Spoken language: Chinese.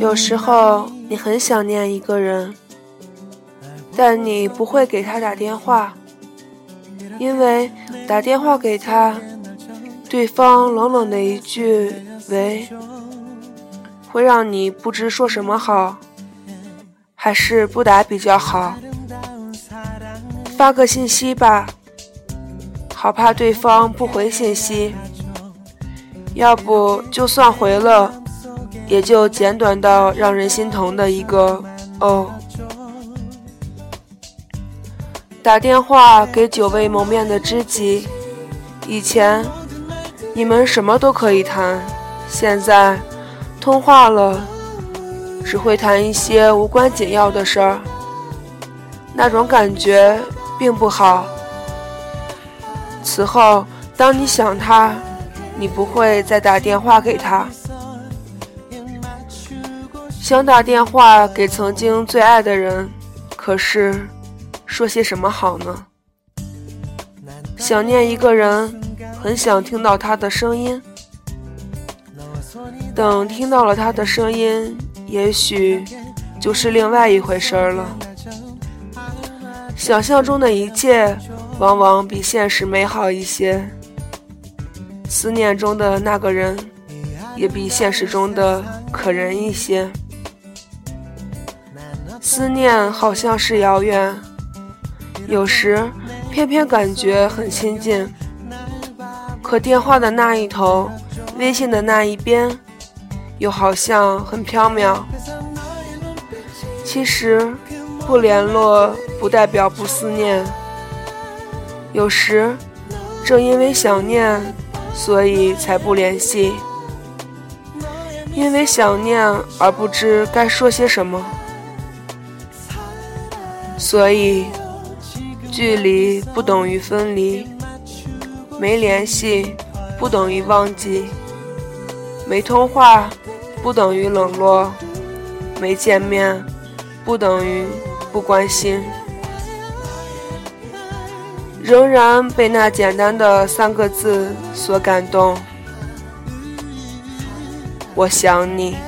有时候你很想念一个人，但你不会给他打电话，因为打电话给他，对方冷冷的一句“喂”，会让你不知说什么好，还是不打比较好。发个信息吧，好怕对方不回信息。要不就算回了，也就简短到让人心疼的一个哦。打电话给久未谋面的知己，以前你们什么都可以谈，现在通话了，只会谈一些无关紧要的事儿，那种感觉并不好。此后，当你想他。你不会再打电话给他，想打电话给曾经最爱的人，可是说些什么好呢？想念一个人，很想听到他的声音，等听到了他的声音，也许就是另外一回事儿了。想象中的一切，往往比现实美好一些。思念中的那个人，也比现实中的可人一些。思念好像是遥远，有时偏偏感觉很亲近。可电话的那一头，微信的那一边，又好像很缥缈。其实，不联络不代表不思念。有时，正因为想念。所以才不联系，因为想念而不知该说些什么。所以，距离不等于分离，没联系不等于忘记，没通话不等于冷落，没见面不等于不关心。仍然被那简单的三个字所感动，我想你。